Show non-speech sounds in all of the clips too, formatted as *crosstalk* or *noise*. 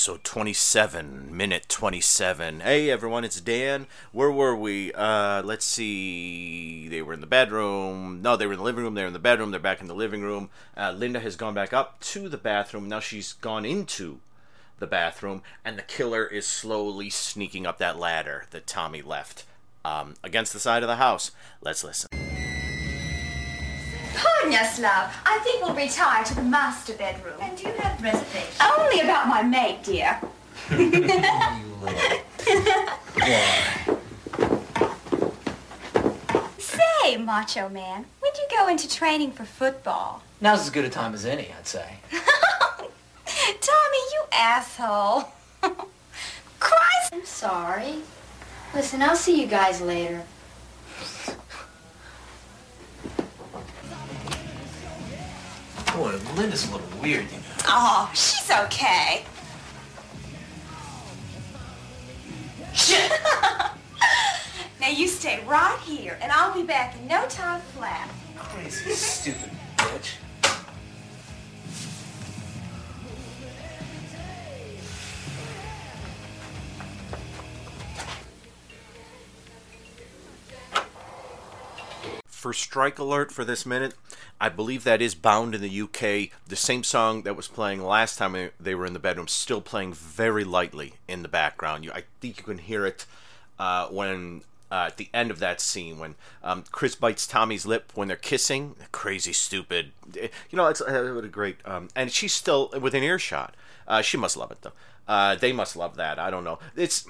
Episode 27 minute 27 hey everyone it's dan. Where were we? Uh let's see. They were in the bedroom. No they were in the living room. They're in the bedroom. They're back in the living room. Uh, linda has gone back up to the bathroom. Now she's gone into the bathroom and the killer is slowly sneaking up that ladder that tommy left um, against the side of the house. Let's listen Yes, love. I think we'll retire to the master bedroom. And do you have reservations? Only about my mate, dear. *laughs* Say, Macho Man, when'd you go into training for football? Now's as good a time as any, I'd say. *laughs* Tommy, you asshole. *laughs* Christ! I'm sorry. Listen, I'll see you guys later. Boy, Linda's a little weird, you know. Oh, she's okay. *laughs* Now you stay right here, and I'll be back in no time flat. Crazy, stupid bitch. for strike alert for this minute. I believe that is bound in the UK. The same song that was playing last time they were in the bedroom, still playing very lightly in the background. You, I think you can hear it uh, when uh, at the end of that scene when um, Chris bites Tommy's lip when they're kissing. Crazy, stupid. You know, it's uh, what a great. Um, and she's still within earshot. Uh, she must love it though. Uh, they must love that. I don't know. It's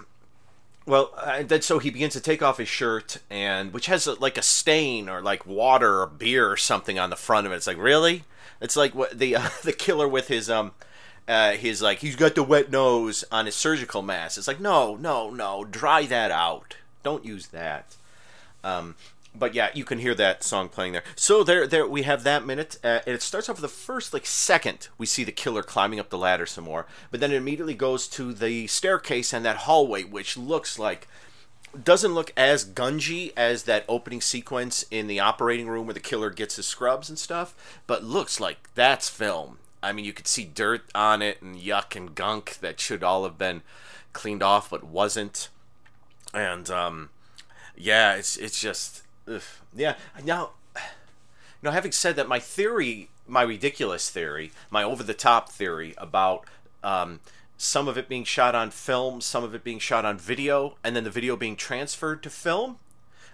well, and then so he begins to take off his shirt, and which has a, like a stain or like water or beer or something on the front of it. It's like really, it's like what the *laughs* uh, the killer with his um uh, his like he's got the wet nose on his surgical mask. It's like no, no, no, dry that out. Don't use that. Um, but yeah, you can hear that song playing there. So there, there we have that minute, uh, and it starts off with the first like second we see the killer climbing up the ladder some more, but then it immediately goes to the staircase and that hallway, which looks like doesn't look as gungy as that opening sequence in the operating room where the killer gets his scrubs and stuff, but looks like that's film. I mean, you could see dirt on it and yuck and gunk that should all have been cleaned off, but wasn't. And um, yeah, it's it's just Ugh. Yeah. Now, know, having said that, my theory, my ridiculous theory, my over the top theory about um, some of it being shot on film, some of it being shot on video, and then the video being transferred to film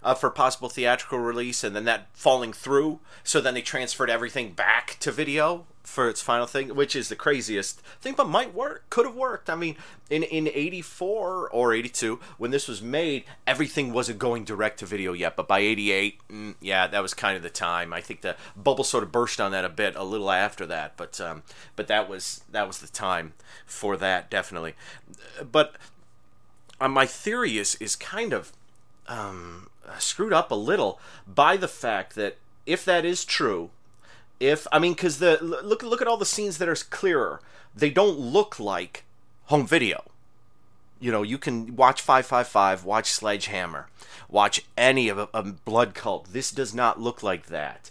uh, for possible theatrical release, and then that falling through. So then they transferred everything back to video for its final thing, which is the craziest thing, but might work. Could have worked. I mean, in in '84 or '82, when this was made, everything wasn't going direct to video yet. But by '88, mm, yeah, that was kind of the time. I think the bubble sort of burst on that a bit a little after that, but um, but that was that was the time for that definitely. But uh, my theory is is kind of um, screwed up a little by the fact that if that is true if I mean, because the look look at all the scenes that are clearer. They don't look like home video. You know, you can watch 555, watch Sledgehammer, watch any of a, a Blood Cult. This does not look like that.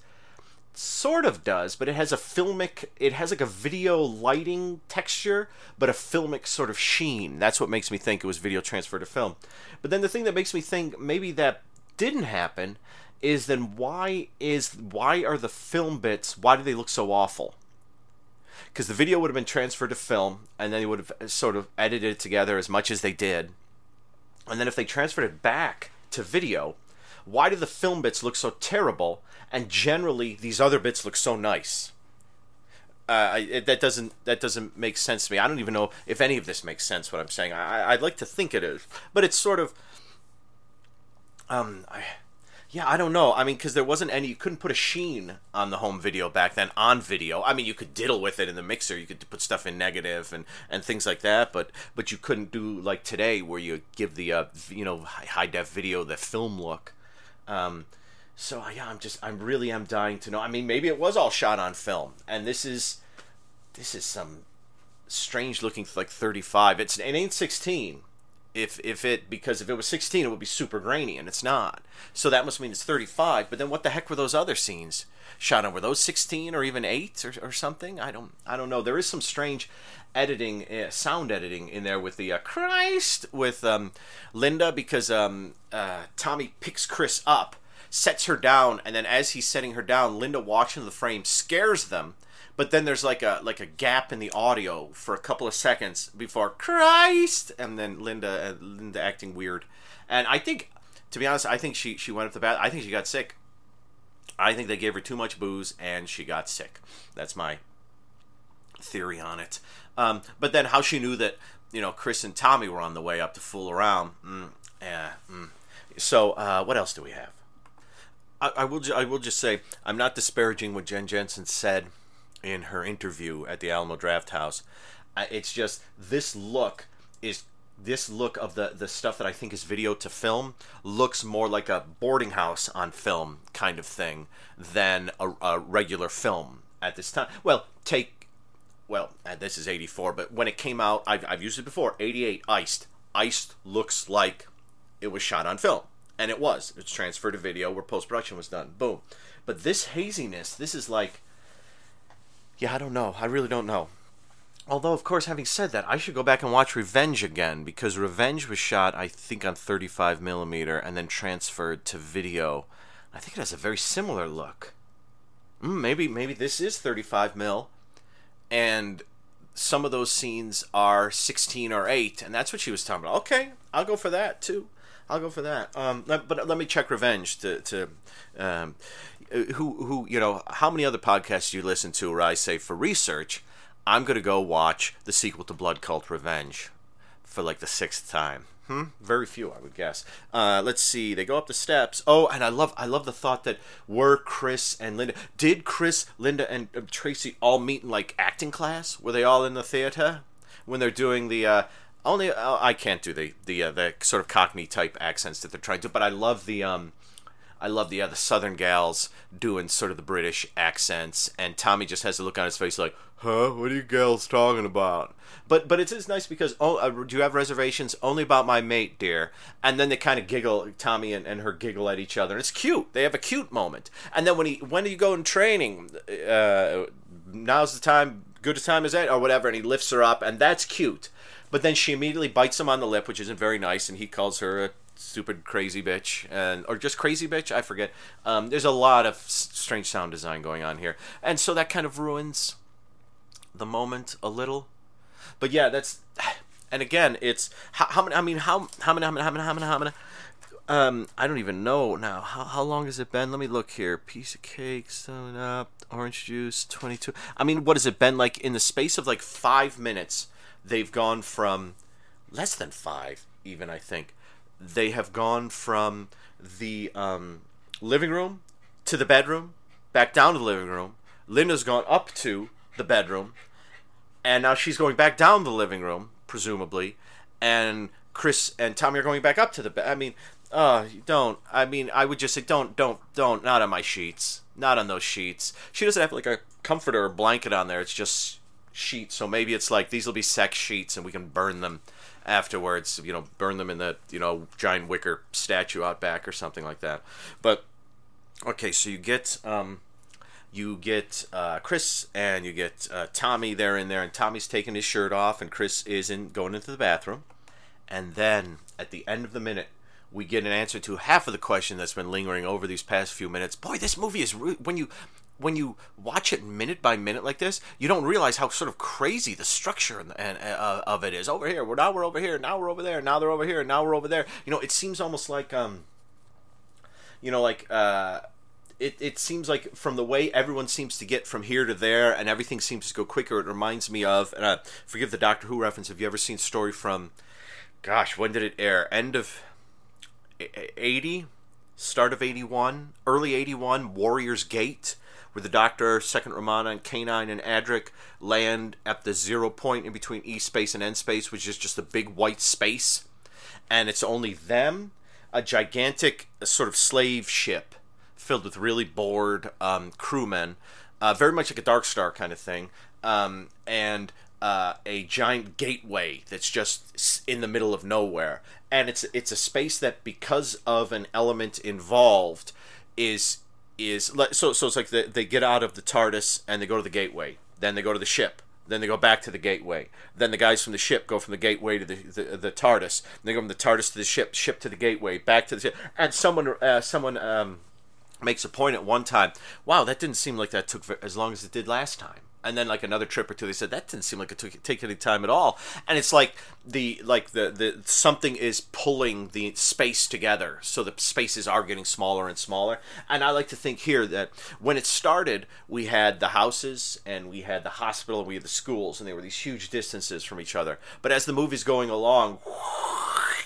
Sort of does, but it has a filmic, it has like a video lighting texture, but a filmic sort of sheen. That's what makes me think it was video transfer to film. But then the thing that makes me think maybe that didn't happen is then why is why are the film bits why do they look so awful? Because the video would have been transferred to film, and then they would have sort of edited it together as much as they did, and then if they transferred it back to video, why do the film bits look so terrible, and generally these other bits look so nice? Uh, it, that doesn't that doesn't make sense to me. I don't even know if any of this makes sense. What I'm saying, I, I'd like to think it is, but it's sort of, um, I, Yeah, I don't know. I mean, because there wasn't any, you couldn't put a sheen on the home video back then on video. I mean, you could diddle with it in the mixer. You could put stuff in negative and, and things like that, but but you couldn't do like today where you give the uh, you know high def video the film look. Um, so yeah, I'm just I'm really am dying to know. I mean, maybe it was all shot on film, and this is this is some strange looking like 35. It's it ain't 16 if if it because if it was 16 it would be super grainy and it's not. So that must mean it's 35 but then what the heck were those other scenes? Shot on were those 16 or even 8 or, or something? I don't i don't know. There is some strange editing uh, sound editing in there with the uh, christ with um, linda because um, uh, tommy picks chris up sets her down and then as he's setting her down linda walks into the frame scares them but then there's like a like a gap in the audio for a couple of seconds before Christ, and then Linda uh, Linda acting weird, and I think, to be honest, I think she she went up the bat. I think she got sick. I think they gave her too much booze and she got sick. That's my theory on it. Um, but then how she knew that you know Chris and Tommy were on the way up to fool around. Mm, yeah. Mm. So uh, what else do we have? I, I will. Ju- I will just say I'm not disparaging what Jen Jensen said in her interview at the Alamo Draft House. It's just this look is this look of the the stuff that I think is video to film looks more like a Boardinghouse on film kind of thing than a, a regular film at this time. Well, take well, uh, this is 84, but when it came out, I've, I've used it before 88, Iced. Iced looks like it was shot on film. And it was. It's transferred to video where post production was done. Boom. But this haziness, this is like yeah, I don't know. I really don't know. Although, of course, having said that, I should go back and watch Revenge again because Revenge was shot, I think, on 35 millimeter and then transferred to video. I think it has a very similar look. Mm, maybe, maybe this is 35 mil, and some of those scenes are 16 or 8, and that's what she was talking about. Okay, I'll go for that too. I'll go for that. Um, but let me check Revenge to to. Um, who who you know how many other podcasts you listen to where I say for research I'm gonna go watch the sequel to Blood Cult Revenge for like the sixth time. Hmm? Very few, I would guess. Uh, let's see. They go up the steps. Oh, and I love, I love the thought that were Chris and Linda. Did Chris, Linda, and uh, Tracy all meet in like acting class? Were they all in the theater when they're doing the? Uh, only uh, I can't do the the uh, the sort of Cockney type accents that they're trying to. But I love the um, I love the other Southern gals doing sort of the British accents, and Tommy just has a look on his face like, "Huh? What are you gals talking about?" But but it's, it's nice because oh, uh, do you have reservations? Only about my mate, dear. And then they kind of giggle, Tommy and, and her giggle at each other, and it's cute. They have a cute moment. And then when he when do you go in training? Uh, now's the time. Good time as that, or whatever. And he lifts her up, and that's cute. But then she immediately bites him on the lip, which isn't very nice, and he calls her a stupid crazy bitch and or just crazy bitch i forget um, there's a lot of strange sound design going on here and so that kind of ruins the moment a little but yeah that's *sighs* and again it's how, how many i mean how how many how many how many how many how many um, I don't even know now. How, how long has it been? Let me look here. Piece of cake, sewn up, orange juice, 22. I mean, what has it been like in the space of like five minutes? They've gone from less than five, even, I think, they have gone from the um, living room to the bedroom, back down to the living room. Linda's gone up to the bedroom, and now she's going back down the living room, presumably, and Chris and Tommy are going back up to the bed. I mean, uh, don't. I mean, I would just say, don't, don't, don't. Not on my sheets. Not on those sheets. She doesn't have like a comforter or blanket on there. It's just sheets. So maybe it's like these will be sex sheets, and we can burn them afterwards. You know, burn them in the you know giant wicker statue out back or something like that. But okay, so you get um, you get uh, Chris and you get uh, Tommy there in there, and Tommy's taking his shirt off, and Chris is in going into the bathroom, and then at the end of the minute. We get an answer to half of the question that's been lingering over these past few minutes. Boy, this movie is re- when you when you watch it minute by minute like this, you don't realize how sort of crazy the structure and, and uh, of it is. Over here, we're now we're over here, now we're over there, now they're over here, now we're over there. You know, it seems almost like um, you know, like uh, it it seems like from the way everyone seems to get from here to there, and everything seems to go quicker. It reminds me of, and uh, forgive the Doctor Who reference. Have you ever seen story from? Gosh, when did it air? End of eighty start of 81, early 81, Warrior's Gate, where the Doctor, Second Romana, and K9 and Adric land at the zero point in between E space and N space, which is just a big white space. And it's only them, a gigantic sort of slave ship filled with really bored um, crewmen, uh, very much like a Dark Star kind of thing, um, and uh, a giant gateway that's just in the middle of nowhere. And it's it's a space that because of an element involved is is so so it's like the, they get out of the TARDIS and they go to the gateway, then they go to the ship. Then they go back to the gateway. Then the guys from the ship go from the gateway to the the, the TARDIS. They go from the TARDIS to the ship, ship to the gateway, back to the ship. And someone uh, someone um, makes a point at one time. Wow, that didn't seem like that took as long as it did last time. And then like another trip or two, they said that didn't seem like it took take any time at all. And it's like the like the the something is pulling the space together, so the spaces are getting smaller and smaller. And I like to think here that when it started, we had the houses and we had the hospital and we had the schools, and they were these huge distances from each other. But as the movie's going along,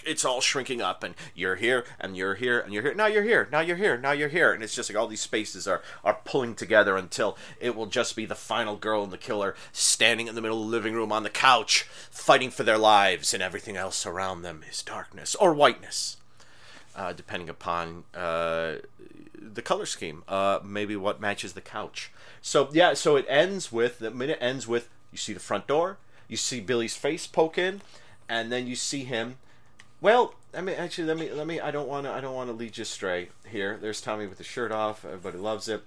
it's all shrinking up and you're here and you're here and you're here. Now you're here. Now you're here. Now you're here. And it's just like all these spaces are are pulling together until it will just be the final girl and the killer standing in the middle of the living room on the couch fighting for their lives and everything else around them is darkness or whiteness uh, depending upon uh, the color scheme uh, maybe what matches the couch. So yeah so it ends with the minute ends with you see the front door you see billy's face poke in and then you see him well, I mean, actually, let me let me. I don't want to. I don't want to lead you astray here. There's Tommy with the shirt off. Everybody loves it.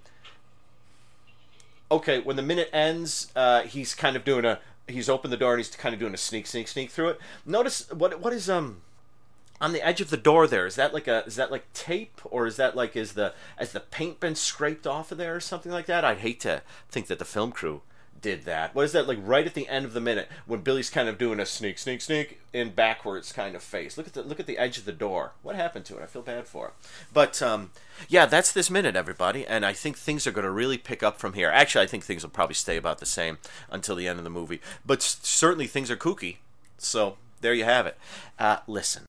Okay, when the minute ends, uh, he's kind of doing a. He's opened the door and he's kind of doing a sneak, sneak, sneak through it. Notice what what is um on the edge of the door there is that like a is that like tape or is that like is the has the paint been scraped off of there or something like that i'd hate to think that the film crew did that. What is that like right at the end of the minute when billy's kind of doing a sneak sneak sneak in backwards kind of face. Look at the look at the edge of the door. What happened to it? I feel bad for it. But um yeah that's this minute everybody and i think things are going to really pick up from here. Actually i think things will probably stay about the same until the end of the movie. But certainly things are kooky so there you have it. Uh, listen